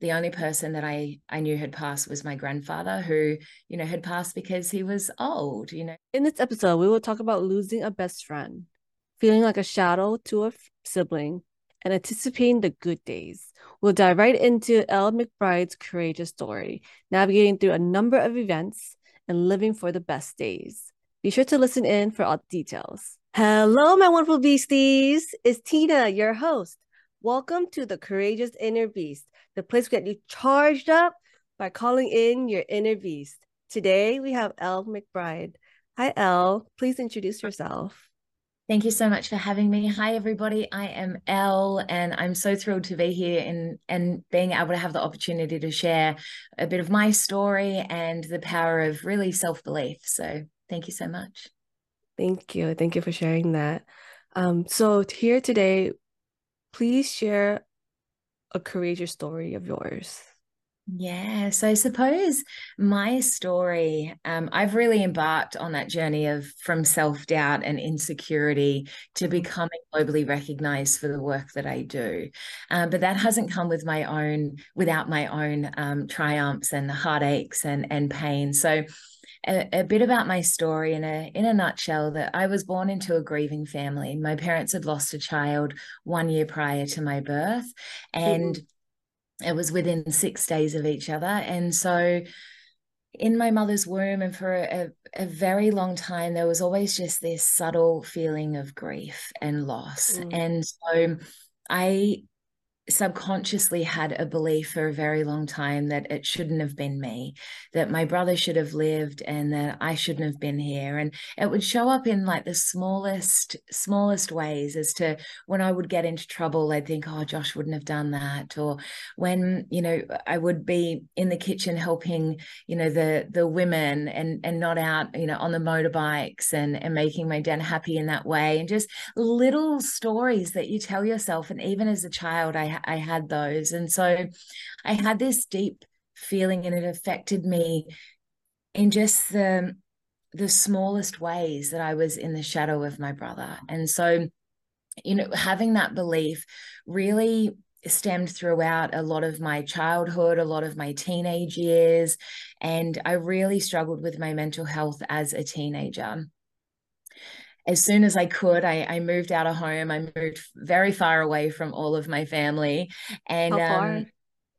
the only person that I I knew had passed was my grandfather, who you know had passed because he was old. You know. In this episode, we will talk about losing a best friend, feeling like a shadow to a sibling, and anticipating the good days. We'll dive right into Elle McBride's courageous story, navigating through a number of events and living for the best days. Be sure to listen in for all the details. Hello, my wonderful beasties. It's Tina, your host. Welcome to the Courageous Inner Beast, the place where you charged up by calling in your inner beast. Today we have Elle McBride. Hi, Elle. Please introduce yourself. Thank you so much for having me. Hi, everybody. I am Elle, and I'm so thrilled to be here and, and being able to have the opportunity to share a bit of my story and the power of really self belief. So, thank you so much. Thank you. Thank you for sharing that. Um, so, here today, please share a courageous story of yours. Yeah, so I suppose my story, um, I've really embarked on that journey of from self doubt and insecurity to mm-hmm. becoming globally recognized for the work that I do. Um, but that hasn't come with my own, without my own um, triumphs and heartaches and and pain. So a, a, bit about my story in a in a nutshell that I was born into a grieving family. My parents had lost a child one year prior to my birth, and mm-hmm. it was within six days of each other. And so in my mother's womb and for a, a, very long time there was always just this subtle feeling of grief and loss mm. and so i subconsciously had a belief for a very long time that it shouldn't have been me, that my brother should have lived and that I shouldn't have been here. And it would show up in like the smallest, smallest ways as to when I would get into trouble, I'd think, oh, Josh wouldn't have done that. Or when, you know, I would be in the kitchen helping, you know, the the women and and not out, you know, on the motorbikes and, and making my dad happy in that way. And just little stories that you tell yourself. And even as a child, I I had those. And so I had this deep feeling and it affected me in just the the smallest ways that I was in the shadow of my brother. And so, you know, having that belief really stemmed throughout a lot of my childhood, a lot of my teenage years. And I really struggled with my mental health as a teenager as soon as I could, I, I moved out of home. I moved very far away from all of my family. And um,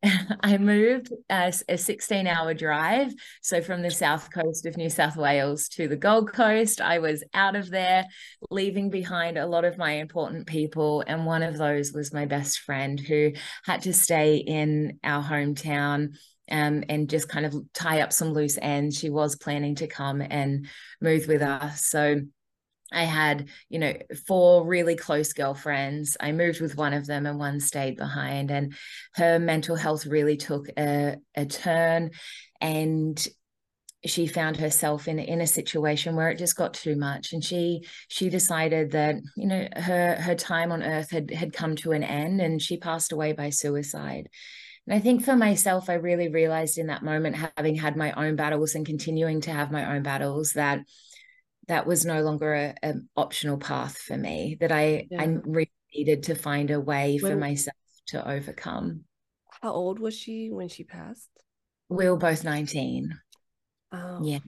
I moved a, a 16 hour drive. So from the south coast of New South Wales to the Gold Coast, I was out of there, leaving behind a lot of my important people. And one of those was my best friend who had to stay in our hometown um, and just kind of tie up some loose ends. She was planning to come and move with us. So I had, you know, four really close girlfriends. I moved with one of them and one stayed behind. And her mental health really took a, a turn. And she found herself in, in a situation where it just got too much. And she she decided that, you know, her her time on earth had had come to an end and she passed away by suicide. And I think for myself, I really realized in that moment, having had my own battles and continuing to have my own battles, that that was no longer an optional path for me that i yeah. i really needed to find a way when, for myself to overcome how old was she when she passed we were both 19 oh yeah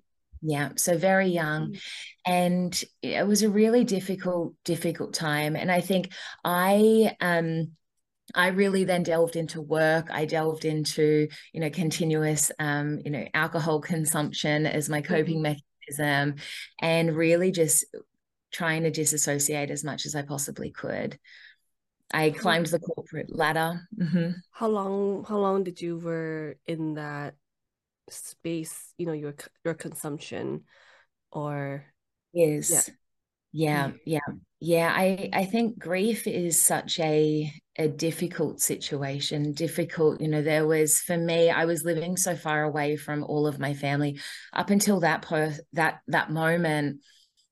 yeah so very young mm-hmm. and it was a really difficult difficult time and i think i um I really then delved into work. I delved into, you know, continuous, um, you know, alcohol consumption as my coping mm-hmm. mechanism and really just trying to disassociate as much as I possibly could. I climbed the corporate ladder. Mm-hmm. How long? How long did you were in that space? You know, your your consumption, or is yeah, yeah, yeah, yeah. I I think grief is such a a difficult situation difficult you know there was for me i was living so far away from all of my family. Up until that per that that moment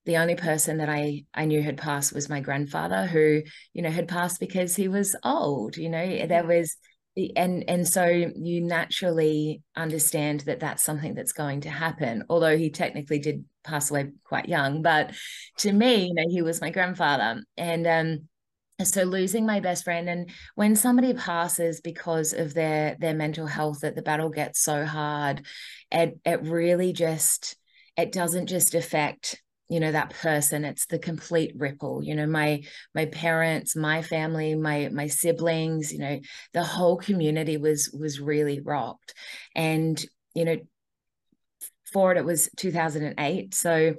the only person that i i knew had passed was my grandfather who you know had passed because he was old you know there was and and so you naturally understand that that's something that's going to happen although he technically did pass away quite young but to me you know he was my grandfather. And um so losing my best friend and when somebody passes because of their their mental health that the battle gets so hard it it really just it doesn't just affect you know that person it's the complete ripple you know my my parents my family my my siblings you know the whole community was was really rocked. And you know for it it was 2008 so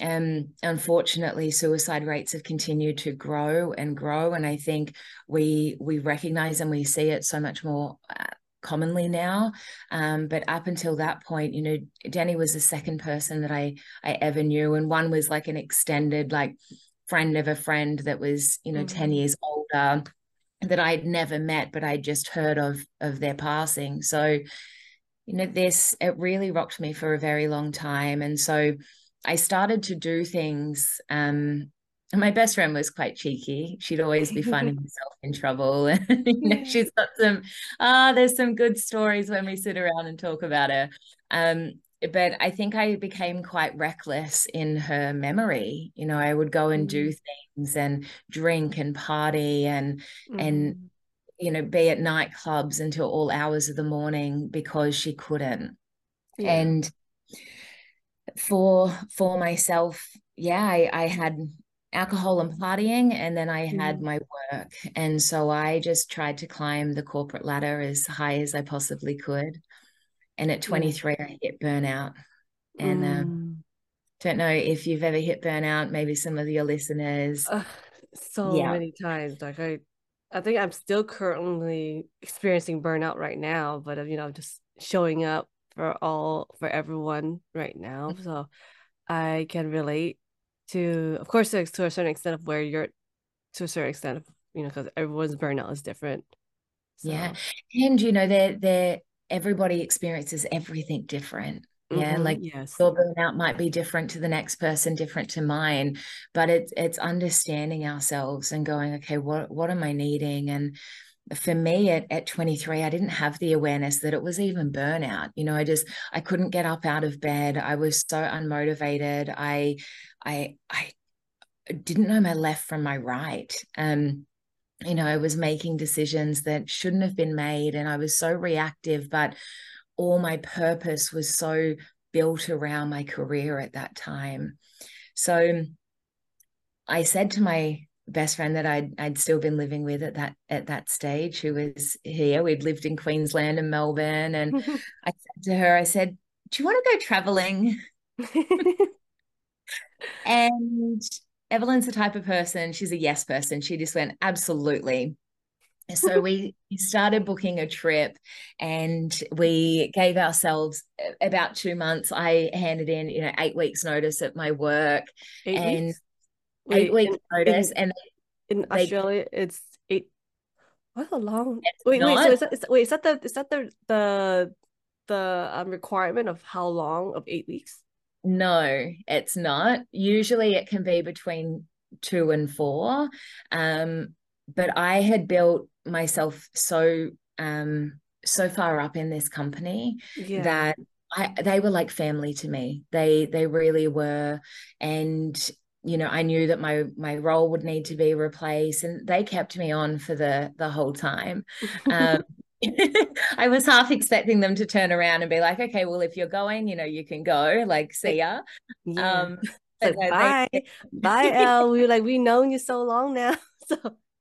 um unfortunately suicide rates have continued to grow and grow and i think we we recognize and we see it so much more uh, commonly now. Um, but up until that point, you know, Danny was the second person that I I ever knew, and one was like an extended like friend of a friend that was you know mm-hmm. ten years older that I'd never met, but I'd just heard of of their passing. So, you know, this it really rocked me for a very long time, and so I started to do things um, and my best friend was quite cheeky. She'd always be finding herself in trouble. And you know, she's got some ah, oh, there's some good stories when we sit around and talk about her. Um, but I think I became quite reckless in her memory. You know, I would go and do mm. things and drink and party and mm. and you know be at nightclubs until all hours of the morning because she couldn't. Yeah. And for for myself, yeah, I, I had alcohol and partying and then i had mm. my work and so i just tried to climb the corporate ladder as high as i possibly could and at 23 i hit burnout and um, mm. um, don't know if you've ever hit burnout maybe some of your listeners uh, so yeah. many times like i i think i'm still currently experiencing burnout right now but you know just showing up for all for everyone right now mm-hmm. so i can relate to of course to a certain extent of where you're to a certain extent of you know because everyone's burnout is different so. yeah and you know they're they're everybody experiences everything different yeah mm-hmm, like yes. your burnout might be different to the next person different to mine but it's it's understanding ourselves and going okay what what am i needing and for me at, at 23 i didn't have the awareness that it was even burnout you know i just i couldn't get up out of bed i was so unmotivated i i i didn't know my left from my right um you know i was making decisions that shouldn't have been made and i was so reactive but all my purpose was so built around my career at that time. So i said to my best friend that I'd I'd still been living with at that at that stage who was here. We'd lived in Queensland and Melbourne. And I said to her, I said, Do you want to go traveling? and Evelyn's the type of person, she's a yes person. She just went, Absolutely. So we started booking a trip and we gave ourselves about two months. I handed in, you know, eight weeks notice at my work. Eight and weeks? Eight week notice, in, and in they, Australia it's eight. What a long wait, not, wait. So is that, is, wait, is that the is that the the the um, requirement of how long of eight weeks? No, it's not. Usually, it can be between two and four. Um, but I had built myself so um so far up in this company yeah. that I, they were like family to me. They they really were, and you know, I knew that my my role would need to be replaced, and they kept me on for the the whole time. Um, I was half expecting them to turn around and be like, "Okay, well, if you're going, you know, you can go. Like, see ya." Yeah. Um, like, bye, they... bye, Elle. We were like, we've known you so long now, so.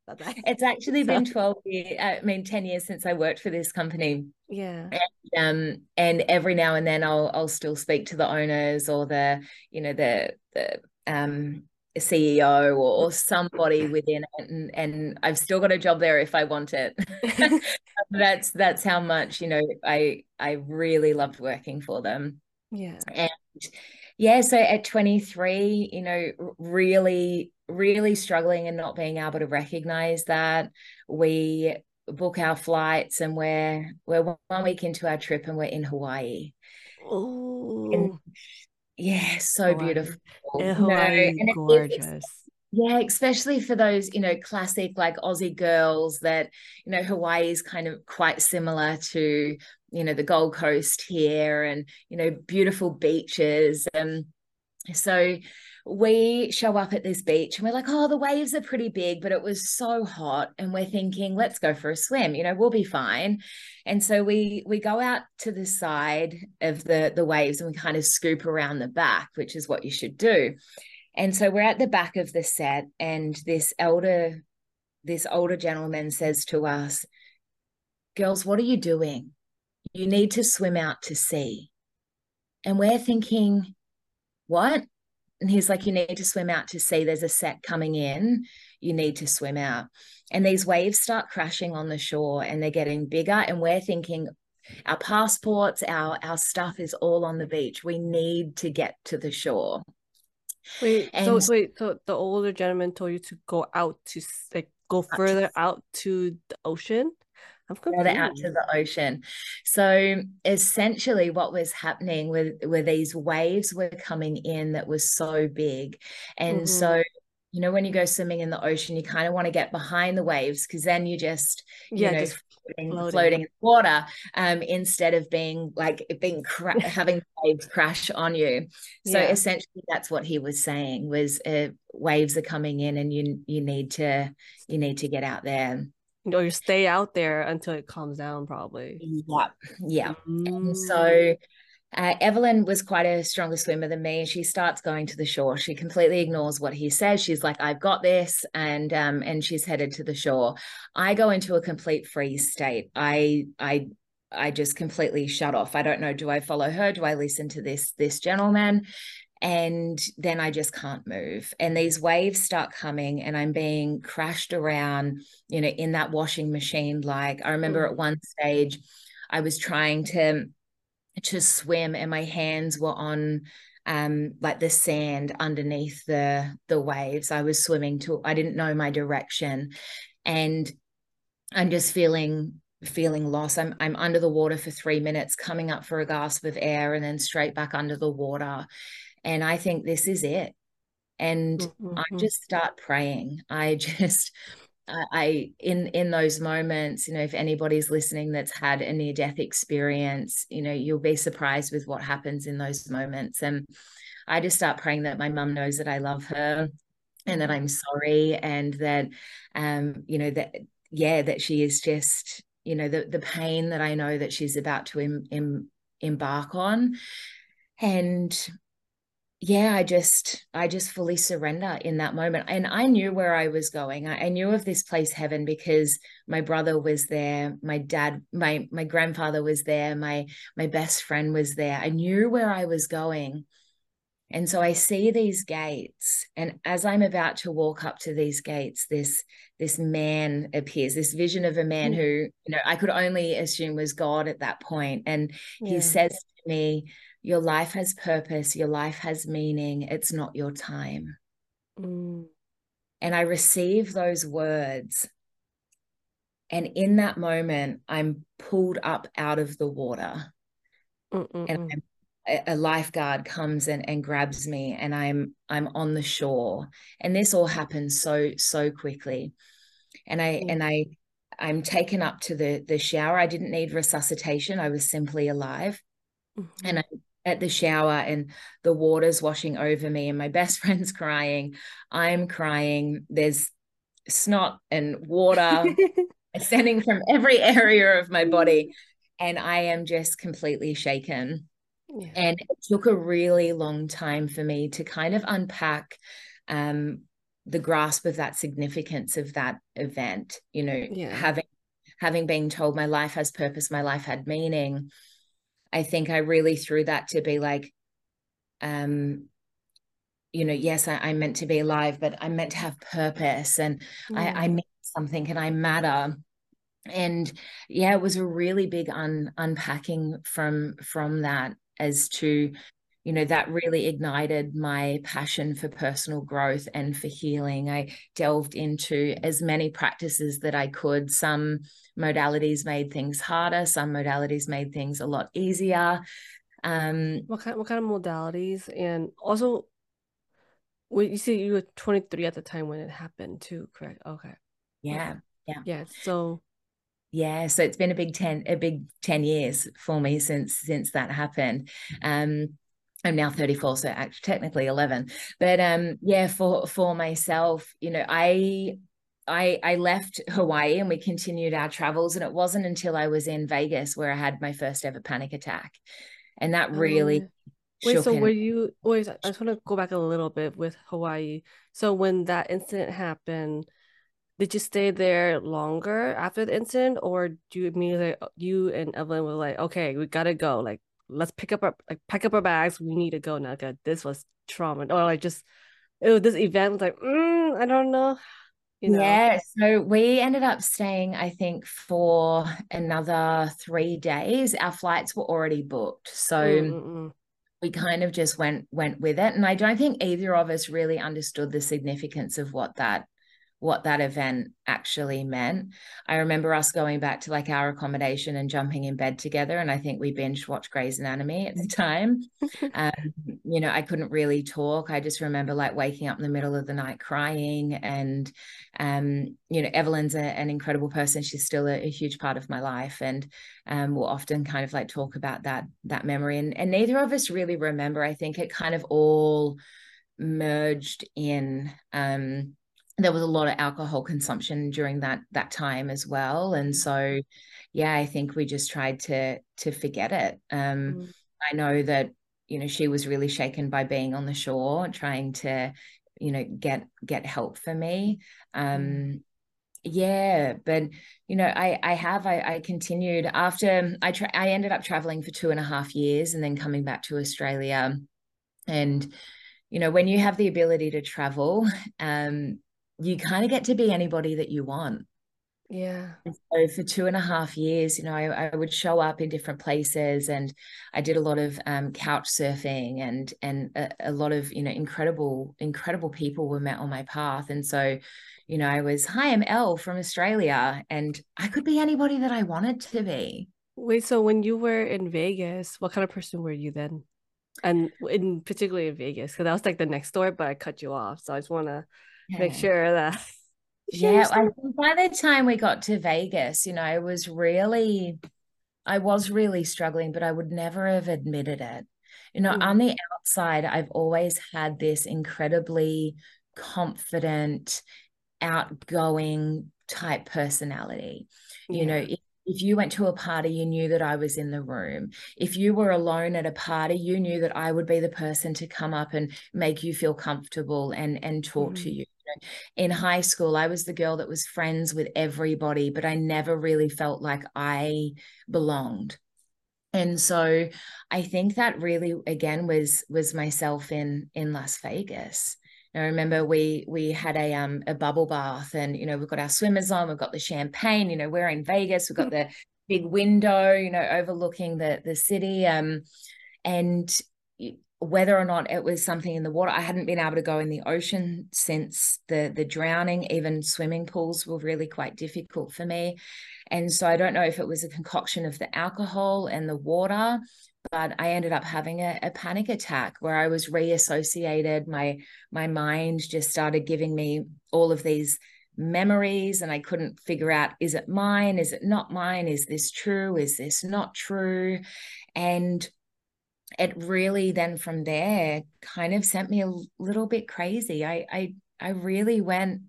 Bye-bye. It's actually so. been 12 years, I mean 10 years since I worked for this company. Yeah. And, um and every now and then I'll I'll still speak to the owners or the you know the the um, a CEO or, or somebody within it, and, and I've still got a job there if I want it. that's that's how much you know I I really loved working for them. Yeah, and yeah, so at 23, you know, really really struggling and not being able to recognize that we book our flights and we're we're one week into our trip and we're in Hawaii. Oh, yeah, so Hawaii. beautiful. Yeah, Hawaii no, gorgeous. Yeah, especially for those, you know, classic like Aussie girls that, you know, Hawaii is kind of quite similar to, you know, the Gold Coast here and, you know, beautiful beaches. And so we show up at this beach and we're like, oh, the waves are pretty big, but it was so hot. And we're thinking, let's go for a swim, you know, we'll be fine. And so we we go out to the side of the the waves and we kind of scoop around the back, which is what you should do. And so we're at the back of the set, and this elder, this older gentleman says to us, Girls, what are you doing? You need to swim out to sea. And we're thinking, What? And he's like, You need to swim out to sea. There's a set coming in. You need to swim out. And these waves start crashing on the shore and they're getting bigger. And we're thinking, our passports, our our stuff is all on the beach. We need to get to the shore. Wait, and so wait, so the older gentleman told you to go out to like go further out to the ocean? Out to the ocean. So essentially, what was happening with were these waves were coming in that was so big, and mm-hmm. so you know when you go swimming in the ocean, you kind of want to get behind the waves because then you just you yeah, know just floating, floating. floating in water um, instead of being like being cra- having waves crash on you. So yeah. essentially, that's what he was saying was uh, waves are coming in, and you you need to you need to get out there. Or you stay out there until it calms down, probably. Yeah, yeah. Mm. And so uh, Evelyn was quite a stronger swimmer than me. She starts going to the shore. She completely ignores what he says. She's like, "I've got this," and um, and she's headed to the shore. I go into a complete freeze state. I I I just completely shut off. I don't know. Do I follow her? Do I listen to this this gentleman? And then I just can't move. And these waves start coming, and I'm being crashed around, you know, in that washing machine. Like I remember mm. at one stage, I was trying to to swim and my hands were on um like the sand underneath the the waves i was swimming to i didn't know my direction and i'm just feeling feeling lost i'm i'm under the water for 3 minutes coming up for a gasp of air and then straight back under the water and i think this is it and mm-hmm. i just start praying i just I in in those moments, you know, if anybody's listening that's had a near death experience, you know, you'll be surprised with what happens in those moments. And I just start praying that my mum knows that I love her and that I'm sorry and that um, you know, that yeah, that she is just, you know, the the pain that I know that she's about to em, em, embark on. And yeah i just i just fully surrender in that moment and i knew where i was going I, I, knew of this place heaven because my brother was there my dad my my grandfather was there my my best friend was there i knew where i was going and so i see these gates and as i'm about to walk up to these gates this this man appears this vision of a man mm. who you know i could only assume was god at that point and yeah. he says to me your life has purpose, your life has meaning, it's not your time. Mm. And I receive those words. And in that moment, I'm pulled up out of the water. Mm-mm-mm. And I'm, a lifeguard comes and, and grabs me and I'm I'm on the shore. And this all happens so, so quickly. And I mm. and I I'm taken up to the the shower. I didn't need resuscitation. I was simply alive. Mm-hmm. And I at the shower and the water's washing over me and my best friend's crying i'm crying there's snot and water ascending from every area of my body and i am just completely shaken yeah. and it took a really long time for me to kind of unpack um, the grasp of that significance of that event you know yeah. having having been told my life has purpose my life had meaning I think I really threw that to be like, um, you know, yes, I, am meant to be alive, but I'm meant to have purpose and mm. I, I mean something and I matter. And yeah, it was a really big un, unpacking from from that as to you know that really ignited my passion for personal growth and for healing. I delved into as many practices that i could. Some modalities made things harder some modalities made things a lot easier. Um what kind what kind of modalities? And also well, you see you were 23 at the time when it happened too correct? Okay. Yeah yeah. Yeah so yeah so it's been a big 10 a big 10 years for me since since that happened. Um I'm now 34, so actually technically 11. But um, yeah, for for myself, you know, I I I left Hawaii and we continued our travels, and it wasn't until I was in Vegas where I had my first ever panic attack, and that really. Oh, Wait, so were you wait, I just want to go back a little bit with Hawaii. So when that incident happened, did you stay there longer after the incident or do you mean immediately you and Evelyn were like, okay, we gotta go. Like let's pick up our like pack up our bags. We need to go now. God, this was trauma. Or like just was this event was like, mm, I don't know. You know? Yeah, so we ended up staying, I think, for another three days. Our flights were already booked. So Mm-mm. we kind of just went went with it. And I don't think either of us really understood the significance of what that what that event actually meant. I remember us going back to like our accommodation and jumping in bed together. And I think we binge watched Grey's Anatomy at the time. um, you know, I couldn't really talk. I just remember like waking up in the middle of the night crying. And, um, you know, Evelyn's a, an incredible person. She's still a, a, huge part of my life. And um, we'll often kind of like talk about that, that memory. And, and neither of us really remember. I think it kind of all merged in um there was a lot of alcohol consumption during that that time as well and mm. so yeah i think we just tried to to forget it um mm. i know that you know she was really shaken by being on the shore trying to you know get get help for me um mm. yeah but you know i i have i, I continued after i tra- i ended up traveling for two and a half years and then coming back to australia and you know when you have the ability to travel um you kind of get to be anybody that you want. Yeah. So for two and a half years, you know, I, I, would show up in different places, and I did a lot of um, couch surfing, and and a, a, lot of you know incredible incredible people were met on my path, and so, you know, I was hi, I'm Elle from Australia, and I could be anybody that I wanted to be. Wait, so when you were in Vegas, what kind of person were you then? And in particularly in Vegas, because that was like the next door, but I cut you off, so I just want to. Make sure that yeah I by the time we got to vegas you know i was really i was really struggling but i would never have admitted it you know mm. on the outside i've always had this incredibly confident outgoing type personality yeah. you know if, if you went to a party you knew that i was in the room if you were alone at a party you knew that i would be the person to come up and make you feel comfortable and and talk mm. to you in high school, I was the girl that was friends with everybody, but I never really felt like I belonged. And so I think that really again was was myself in in Las Vegas. I remember we we had a um a bubble bath and you know we've got our swimmers on, we've got the champagne, you know, we're in Vegas, we've got the big window, you know, overlooking the the city. Um and whether or not it was something in the water. I hadn't been able to go in the ocean since the the drowning. Even swimming pools were really quite difficult for me. And so I don't know if it was a concoction of the alcohol and the water, but I ended up having a, a panic attack where I was reassociated. My my mind just started giving me all of these memories and I couldn't figure out is it mine? Is it not mine? Is this true? Is this not true? And it really then from there kind of sent me a little bit crazy. I I I really went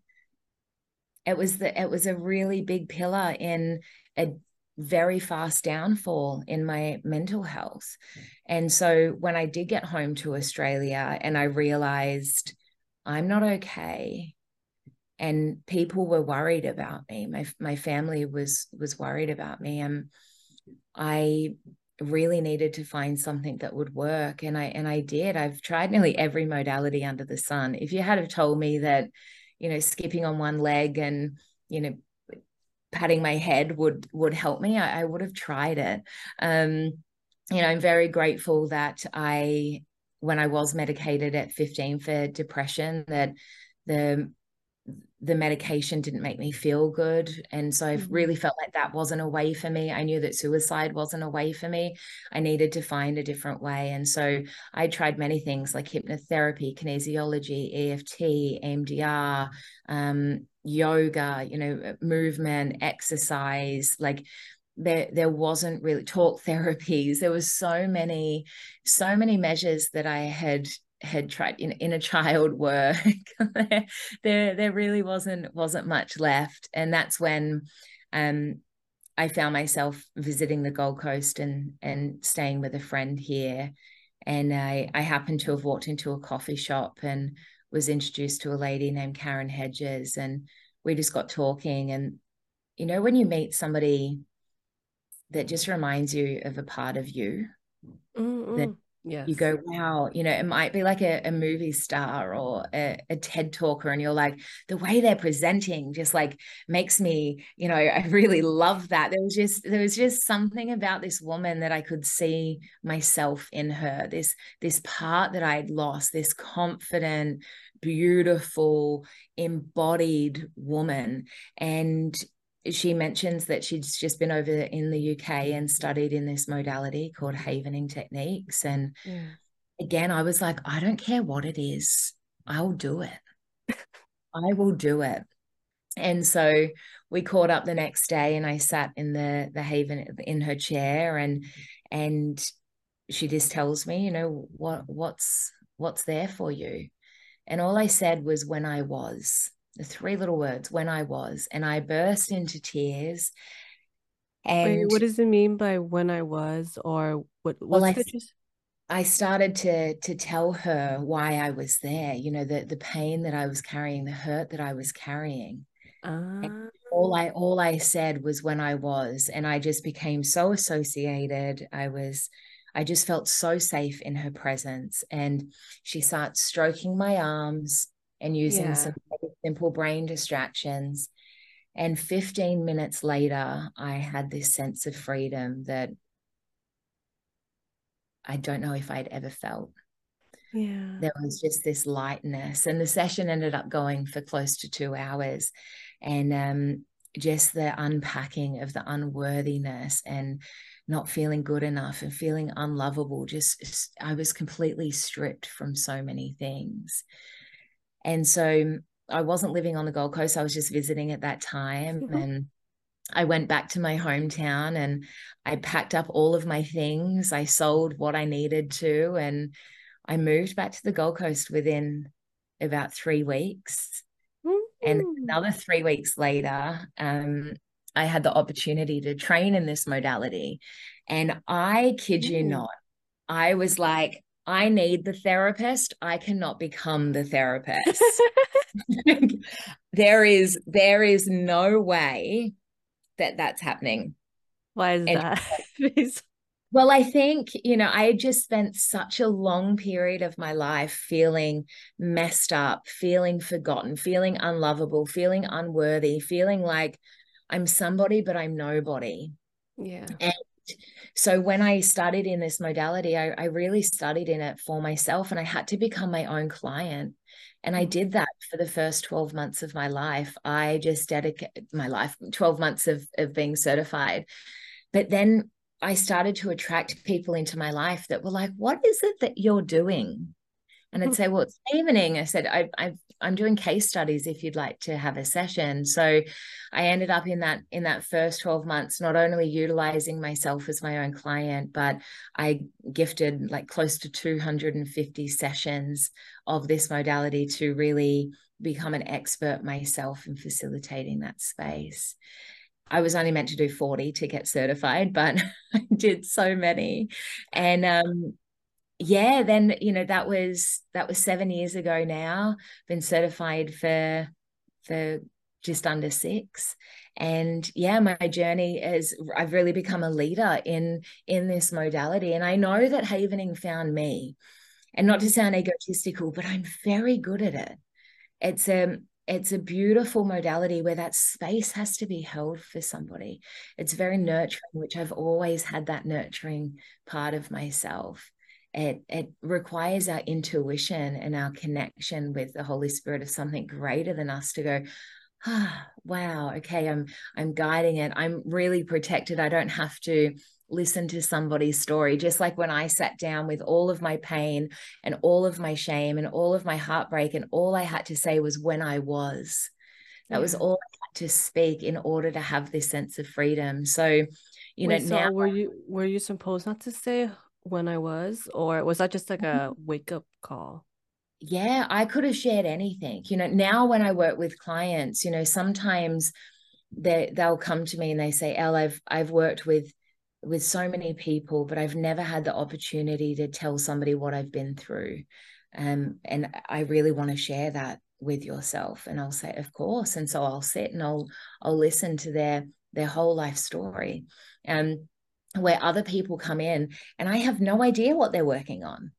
it was the it was a really big pillar in a very fast downfall in my mental health. Mm. And so when I did get home to Australia and I realized I'm not okay and people were worried about me. My my family was was worried about me and I really needed to find something that would work and i and i did. I've tried nearly every modality under the sun. If you had have told me that you know skipping on one leg and you know patting my head would would help me i, I would have tried it. Um you know i'm very grateful that i when i was medicated at 15 for depression that the the medication didn't make me feel good. And so I mm-hmm. really felt like that wasn't a way for me. I knew that suicide wasn't a way for me. I needed to find a different way. And so I tried many things like hypnotherapy, kinesiology, EFT, EMDR, um, yoga, you know, movement, exercise, like there there wasn't really talk therapies there was so many so many measures that i had had tried in inner child work there there really wasn't wasn't much left. And that's when um I found myself visiting the Gold Coast and and staying with a friend here. And I I happened to have walked into a coffee shop and was introduced to a lady named Karen Hedges. And we just got talking. And you know when you meet somebody that just reminds you of a part of you Mm-mm. that yes. you go wow you know it might be like a, a movie star or a, a, ted talker and you're like the way they're presenting just like makes me you know i really love that there was just there was just something about this woman that i could see myself in her this this part that i'd lost this confident beautiful embodied woman and she mentions that she's just been over in the UK and studied in this modality called havening techniques. And yeah. again, I was like, I don't care what it is, I'll do it. I will do it. And so we caught up the next day and I sat in the the haven in her chair and and she just tells me, you know, what what's what's there for you. And all I said was when I was the three little words when I was, and I burst into tears. And Wait, what does it mean by when I was, or what? Well, I, I started to to tell her why I was there. You know, the the pain that I was carrying, the hurt that I was carrying. Uh... all I all I said was when I was, and I just became so associated. I was I just felt so safe in her presence. And she starts stroking my arms and using yeah. some simple brain distractions. And 15 minutes later, I had this sense of freedom that I don't know if I'd ever felt. Yeah. There was just this lightness. And the session ended up going for close to two hours. And um, just the unpacking of the unworthiness and not feeling good enough and feeling unlovable. Just, I was completely stripped from so many things. And so I wasn't living on the Gold Coast. I was just visiting at that time. Mm-hmm. And I went back to my hometown and I packed up all of my things. I sold what I needed to. And I moved back to the Gold Coast within about three weeks. Mm-hmm. And another three weeks later, um, I had the opportunity to train in this modality. And I kid you mm. not, I was like, I need the therapist. I cannot become the therapist. there is there is no way that that's happening. Why is and, that? well, I think, you know, I just spent such a long period of my life feeling messed up, feeling forgotten, feeling unlovable, feeling unworthy, feeling like I'm somebody, but I'm nobody. Yeah. And so when I started in this modality, I, I really studied in it for myself and I had to become my own client. And I did that for the first 12 months of my life. I just dedicated my life, 12 months of, of being certified. But then I started to attract people into my life that were like, what is it that you're doing? And I'd hmm. say, well, it's havening. I said, I, I've I'm doing case studies if you'd like to have a session. So I ended up in that in that first 12 months not only utilizing myself as my own client, but I gifted like close to 250 sessions of this modality to really become an expert myself in facilitating that space. I was only meant to do 40 to get certified, but I did so many. And um, yeah, then you know that was that was seven years ago now. Been certified for for just under six. And yeah my journey is i've really become a leader in in this modality. And i know that havening found me. And not to sound egotistical but i'm very good at it. It's a it's a beautiful modality where that space has to be held for somebody. It's very nurturing which i've always had that nurturing part of myself it it requires our intuition and our connection with the holy spirit of something greater than us to go ah wow okay i'm i'm guiding it. I'm really protected. I don't have to listen to somebody's story. Just like when i sat down with all of my pain and all of my shame and all of my heartbreak and all i had to say was when i was. That yeah. was all i had to speak in order to have this sense of freedom. So You Wait, know, so now were you were you supposed not to say when I was, or was that just like a wake up call? yeah, I could have shared anything. You know, now when I work with clients, you know, sometimes they they'll come to me and they say, "Elle, I've I've worked with with so many people, but I've never had the opportunity to tell somebody what I've been through." Um, and I really want to share that with yourself. And I'll say, of course. And so I'll sit and I'll I'll listen to their their whole life story. Um, where other people come in and I have no idea what they're working on.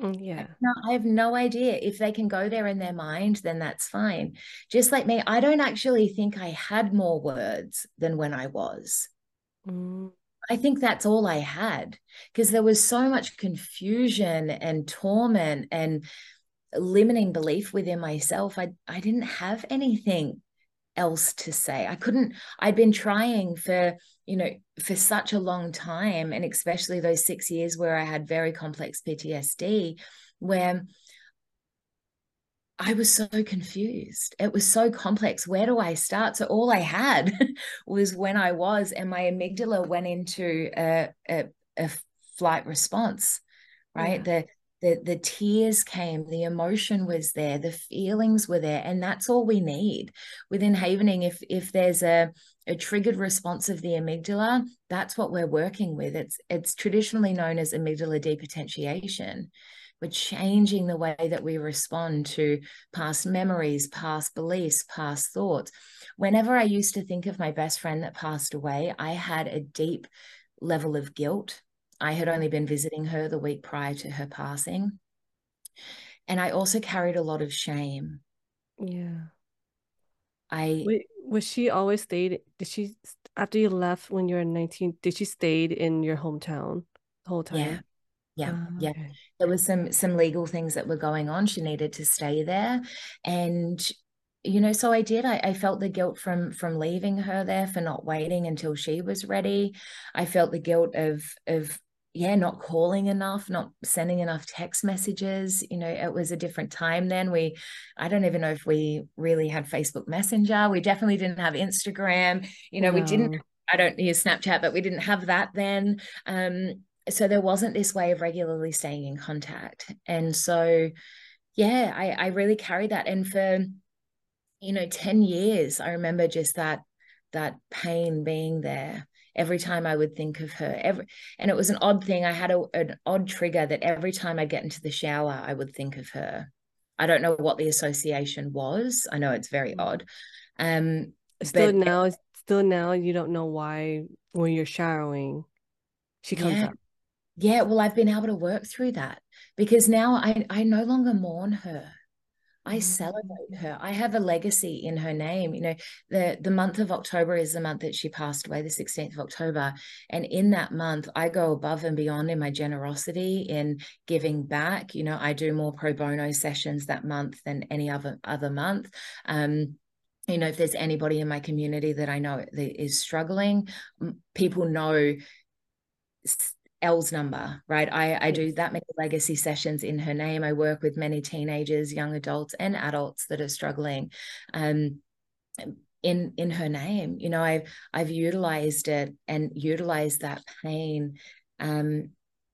Mm, yeah. No, I have no idea. If they can go there in their mind, then that's fine. Just like me, I don't actually think I had more words than when I was. Mm, I think that's all I had because there was so much confusion and torment and limiting belief within myself. I I didn't have anything else to say. I couldn't, I'd been trying for, you know, for such a long time, and especially those six years where I had very complex PTSD, where I was so confused. It was so complex. Where do I start? So all I had was when I was, and my amygdala went into a, a, a flight response, right? Yeah. The the the tears came the emotion was there the feelings were there and that's all we need within havening if if there's a a triggered response of the amygdala that's what we're working with it's it's traditionally known as amygdala depotentiation we're changing the way that we respond to past memories, past beliefs, past thoughts. Whenever I used to think of my best friend that passed away, I had a deep level of guilt. I had only been visiting her the week prior to her passing. And I also carried a lot of shame. Yeah. I Wait, was she always stayed? Did she after you left when you were 19, did she stayed in your hometown the whole time? Yeah yeah Oh, yeah okay. there was some some legal things that were going on she needed to stay there and you know so i did I, I felt the guilt from from leaving her there for not waiting until she was ready i felt the guilt of of yeah not calling enough not sending enough text messages you know it was a different time then. We i don't even know if we really had facebook messenger. We definitely didn't have instagram. You know we didn't I don't use Snapchat, but we didn't have that then. Um, so there wasn't this way of regularly staying in contact. And so yeah i i really carried that. And for you know 10 years i remember just that that pain being there every time i would think of her every and it was an odd thing. I had a, an odd trigger that every time i get into the shower i would think of her. I don't know what the association was. I know it's very odd. Um Still now, still now, you don't know why when you're showering, she comes yeah. up. yeah well i've been able to work through that because now i i no longer mourn her I celebrate her. I have a legacy in her name. You know, the the month of October is the month that she passed away, the 16th of October. And in that month, I go above and beyond in my generosity, in giving back. You know, I do more pro bono sessions that month than any other other month. Um, you know, if there's anybody in my community that I know that is struggling, people know Elle's number, right? I, I do that many legacy sessions in her name. I work with many teenagers, young adults, and adults that are struggling. Um, in in her name, you know, I've I've utilized it and utilized that pain um,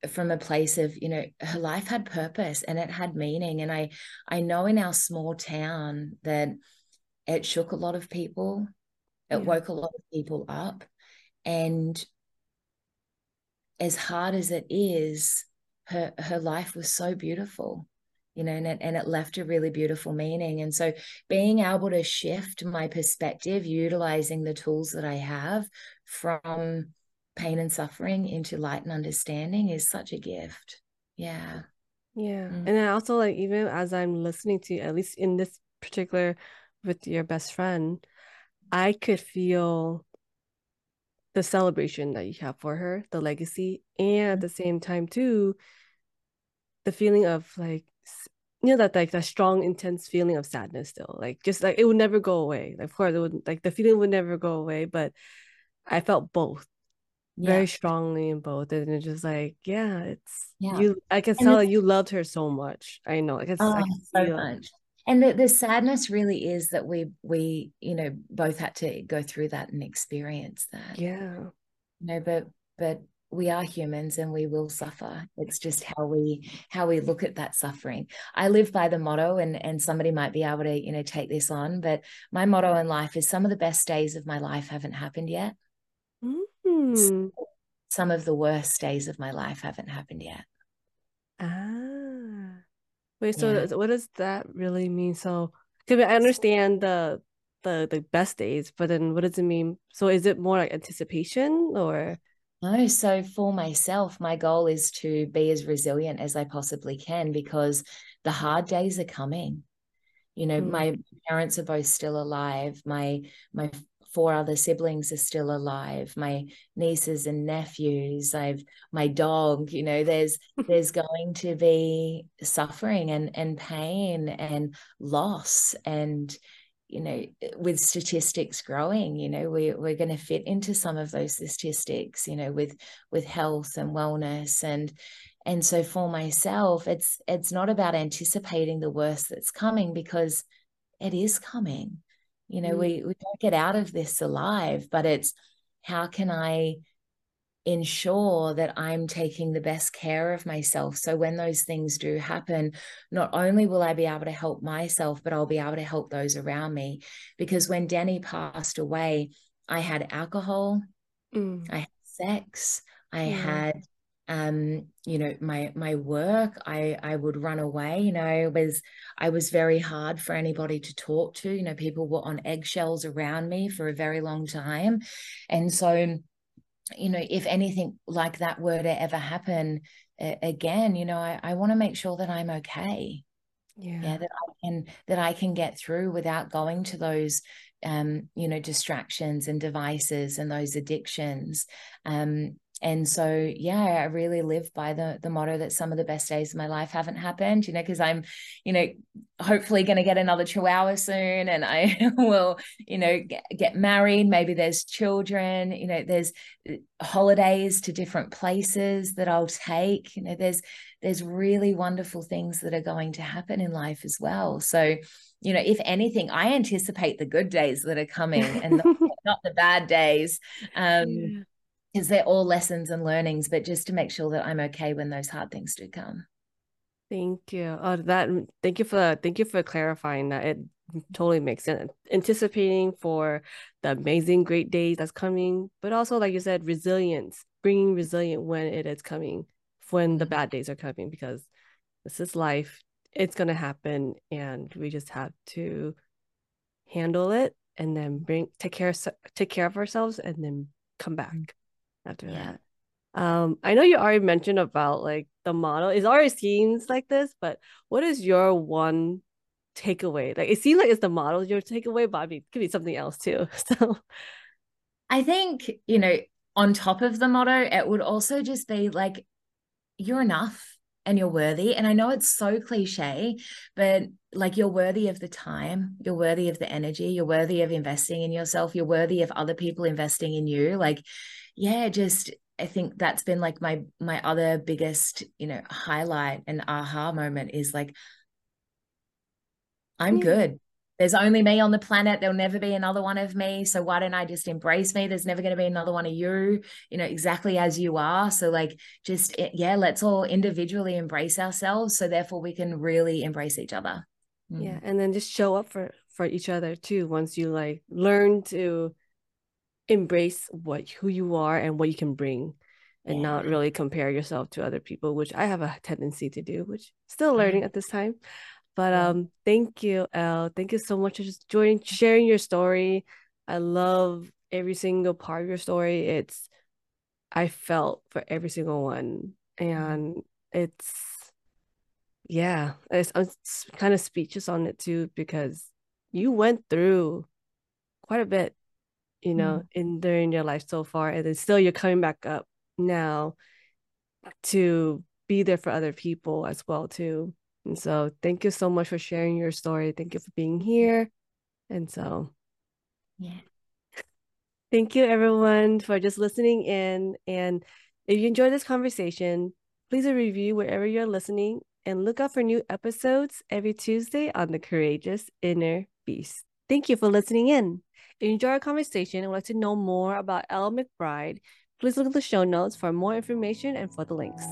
from a place of you know her life had purpose and it had meaning, and I I know in our small town that it shook a lot of people, it Yeah. woke a lot of people up, and as hard as it is, her her life was so beautiful, you know, and it, and it left a really beautiful meaning. And so being able to shift my perspective, utilizing the tools that I have from pain and suffering into light and understanding is such a gift. Yeah. Yeah. Mm. And I also like even as I'm listening to you, at least in this particular with your best friend, I could feel the celebration that you have for her, the legacy, and at the mm-hmm. same time too, the feeling of like you know that like that strong, intense feeling of sadness still. Like just like it would never go away. Like, of course it would like the feeling would never go away, but I felt both very strongly in both. And it's just like, yeah, it's Yeah. you I can And tell that you loved her so much. I know. I can, I Oh, can so feel much. And the, the sadness really is that we we, you know, both had to go through that and experience that. yeah. no but but we are humans and we will suffer it's just how we how we look at that suffering i live by the motto and and somebody might be able to you know take this on but my motto in life is some of the best days of my life haven't happened yet mm. some of the worst days of my life haven't happened yet ah wait so yeah. what does that really mean so i understand the the the best days but then what does it mean so is it more like anticipation or no, so for myself, my goal is to be as resilient as I possibly can because the hard days are coming. You know, mm. my parents are both still alive. My my four other siblings are still alive. My nieces and nephews. I've my dog. You know, there's there's going to be suffering and and pain and loss and you know with statistics growing you know we, we're going to fit into some of those statistics you know with with health and wellness and and so for myself it's it's not about anticipating the worst that's coming because it is coming you know mm. we we don't get out of this alive but it's how can i ensure that I'm taking the best care of myself. So when those things do happen, not only will I be able to help myself, but I'll be able to help those around me. Because when Danny passed away, I had alcohol, mm. I had sex, I mm. had um you know my my work i i would run away you know it was i was very hard for anybody to talk to you know people were on eggshells around me for a very long time and so you know, if anything like that were to ever happen uh, again, you know, I, I want to make sure that I'm okay. Yeah. yeah. that I can that I can get through without going to those um, you know, distractions and devices and those addictions. Um, and so yeah i really live by the the motto that some of the best days of my life haven't happened you know because i'm you know hopefully going to get another chihuahua soon and i will you know get, get, married. Maybe there's children you know there's uh, holidays to different places that i'll take you know there's there's really wonderful things that are going to happen in life as well. So you know if anything i anticipate the good days that are coming and not, not the bad days. Um yeah because they're all lessons and learnings, but just to make sure that I'm okay when those hard things do come. Thank you. Oh, that thank you for thank you for clarifying that. It totally makes sense. Anticipating for the amazing great days that's coming, but also like you said, resilience, bringing resilient when it is coming, when the mm-hmm. bad days are coming, because this is life. It's gonna happen, and we just have to handle it and then bring take care take care of ourselves and then come back. After yeah. that. Um, I know you already mentioned about like the model. It already seems like this, but what is your one takeaway? Like it seems like it's the model your takeaway, but I mean, it could be something else too. So I think, you know, on top of the motto, it would also just be like, you're enough and you're worthy. And I know it's so cliche, but like you're worthy of the time, you're worthy of the energy, you're worthy of investing in yourself, you're worthy of other people investing in you. Like yeah, just I think that's been like my my other biggest, you know, highlight and aha moment is like I'm yeah. good. There's only me on the planet. There'll never be another one of me. So why don't I just embrace me? There's never going to be another one of you, you know, exactly as you are. So like just eh, yeah, let's all individually embrace ourselves so therefore we can really embrace each other. Mm. Yeah, and then just show up for for each other too once you like learn to embrace what who you are and what you can bring and yeah. not really compare yourself to other people which i have a tendency to do which still learning mm-hmm. at this time. But um thank you Elle. Thank you so much for just joining sharing your story. I love every single part of your story. It's i felt for every single one. Mm-hmm. and it's yeah it's, it's kind of speechless on it too because you went through quite a bit you know, mm. in during your life so far, and then still you're coming back up now to be there for other people as well too. And so thank you so much for sharing your story. Thank you for being here. And so yeah. Thank you everyone for just listening in. And if you enjoyed this conversation, please a review wherever you're listening and look out for new episodes every Tuesday on the Courageous Inner Beast. Thank you for listening in. If you enjoy our conversation and would like to know more about Elle McBride, Please look at the show notes for more information and for the links.